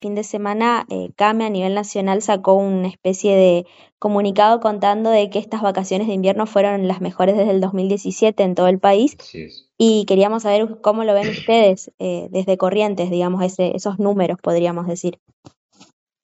fin de semana eh, CAME a nivel nacional sacó una especie de comunicado contando de que estas vacaciones de invierno fueron las mejores desde el 2017 en todo el país. Y queríamos saber cómo lo ven ustedes eh, desde Corrientes, digamos, ese, esos números, podríamos decir.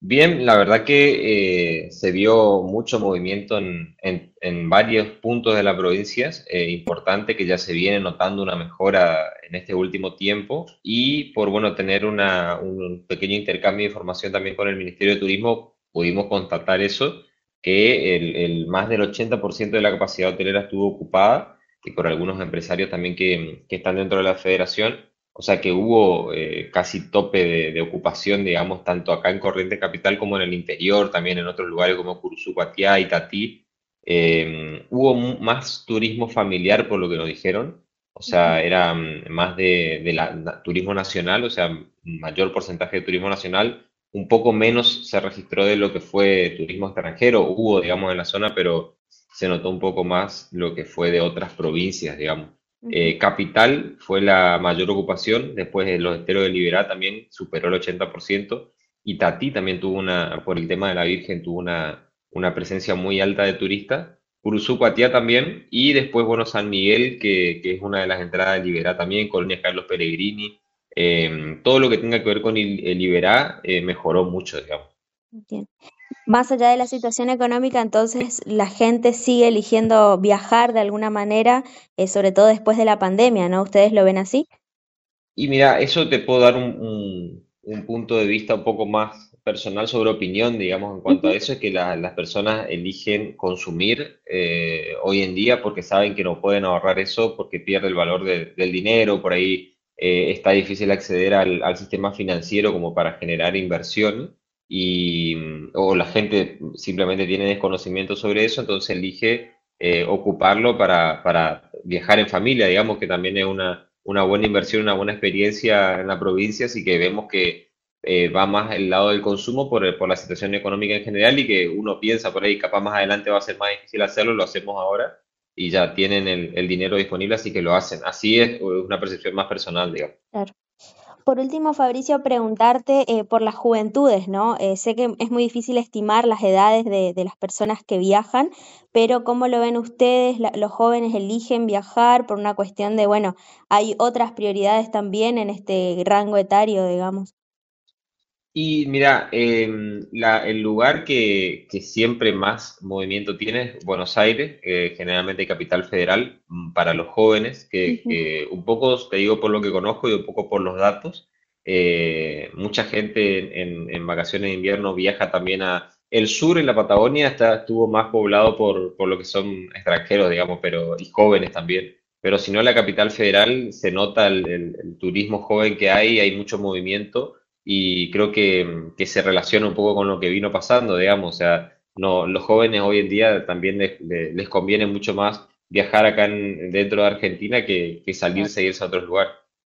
Bien, la verdad que eh, se vio mucho movimiento en, en, varios puntos de la provincia, eh, importante que ya se viene notando una mejora en este último tiempo. Y por bueno tener una, un pequeño intercambio de información también con el Ministerio de Turismo pudimos constatar eso, que el, el más del 80% de la capacidad hotelera estuvo ocupada y por algunos empresarios también que, que están dentro de la federación o sea que hubo eh, casi tope de, ocupación, digamos, tanto acá en Corrientes Capital como en el interior, también en otros lugares como Curuzú, Cuatiá y Tatí. Eh, hubo más turismo familiar, por lo que nos dijeron. O sea, era mm, más de, la, turismo nacional, o sea, mayor porcentaje de turismo nacional. Un poco menos se registró de lo que fue turismo extranjero. Hubo, digamos, en la zona, pero se notó un poco más lo que fue de otras provincias, digamos. Eh, Capital fue la mayor ocupación, después de los esteros de Liberá también superó el 80%, y Tati también tuvo una, por el tema de la Virgen, tuvo una, una presencia muy alta de turistas, Curuzú, Cuatía también, y después, bueno, San Miguel, que, que es una de las entradas de Liberá también, Colonia Carlos Pellegrini, eh, todo lo que tenga que ver con el, el Liberá eh, mejoró mucho, digamos. Más allá de la situación económica, entonces la gente sigue eligiendo viajar de alguna manera, eh, sobre todo después de la pandemia, ¿no? ¿Ustedes lo ven así? Y mira, eso te puedo dar un, un, punto de vista un poco más personal sobre opinión, digamos, en cuanto a eso, es que las personas eligen consumir eh, hoy en día porque saben que no pueden ahorrar eso porque pierde el valor del dinero, por ahí eh, está difícil acceder al, al sistema financiero como para generar inversión y, o la gente simplemente tiene desconocimiento sobre eso, entonces elige eh, ocuparlo para, para, viajar en familia, digamos que también es una, una, buena inversión, una buena experiencia en la provincia, así que vemos que eh, va más el lado del consumo por, por la situación económica en general y que uno piensa por ahí, capaz más adelante va a ser más difícil hacerlo, lo hacemos ahora y ya tienen el, el dinero disponible, así que lo hacen. Así es una percepción más personal, digamos. Claro. Por último, Fabricio, preguntarte eh, por las juventudes, ¿no? Eh, sé que es muy difícil estimar las edades de, las personas que viajan, pero ¿cómo lo ven ustedes? los jóvenes eligen viajar por una cuestión de, bueno, hay otras prioridades también en este rango etario, digamos. Y mira, em, el lugar que, siempre más movimiento tiene es Buenos Aires, eh, generalmente capital federal, mm, para los jóvenes, que, un poco, te digo por lo que conozco y un poco por los datos, eh, mucha gente en, vacaciones de invierno viaja también a... El sur, en la Patagonia, está, estuvo más poblado por, por lo que son extranjeros, digamos, pero y jóvenes también. Pero si no, la capital federal se nota el turismo joven que hay, hay mucho movimiento y creo que, que, se relaciona un poco con lo que vino pasando, digamos, o sea, no, los jóvenes hoy en día también les, les conviene mucho más viajar acá en, dentro de Argentina que, que salirse e irse a otros lugares.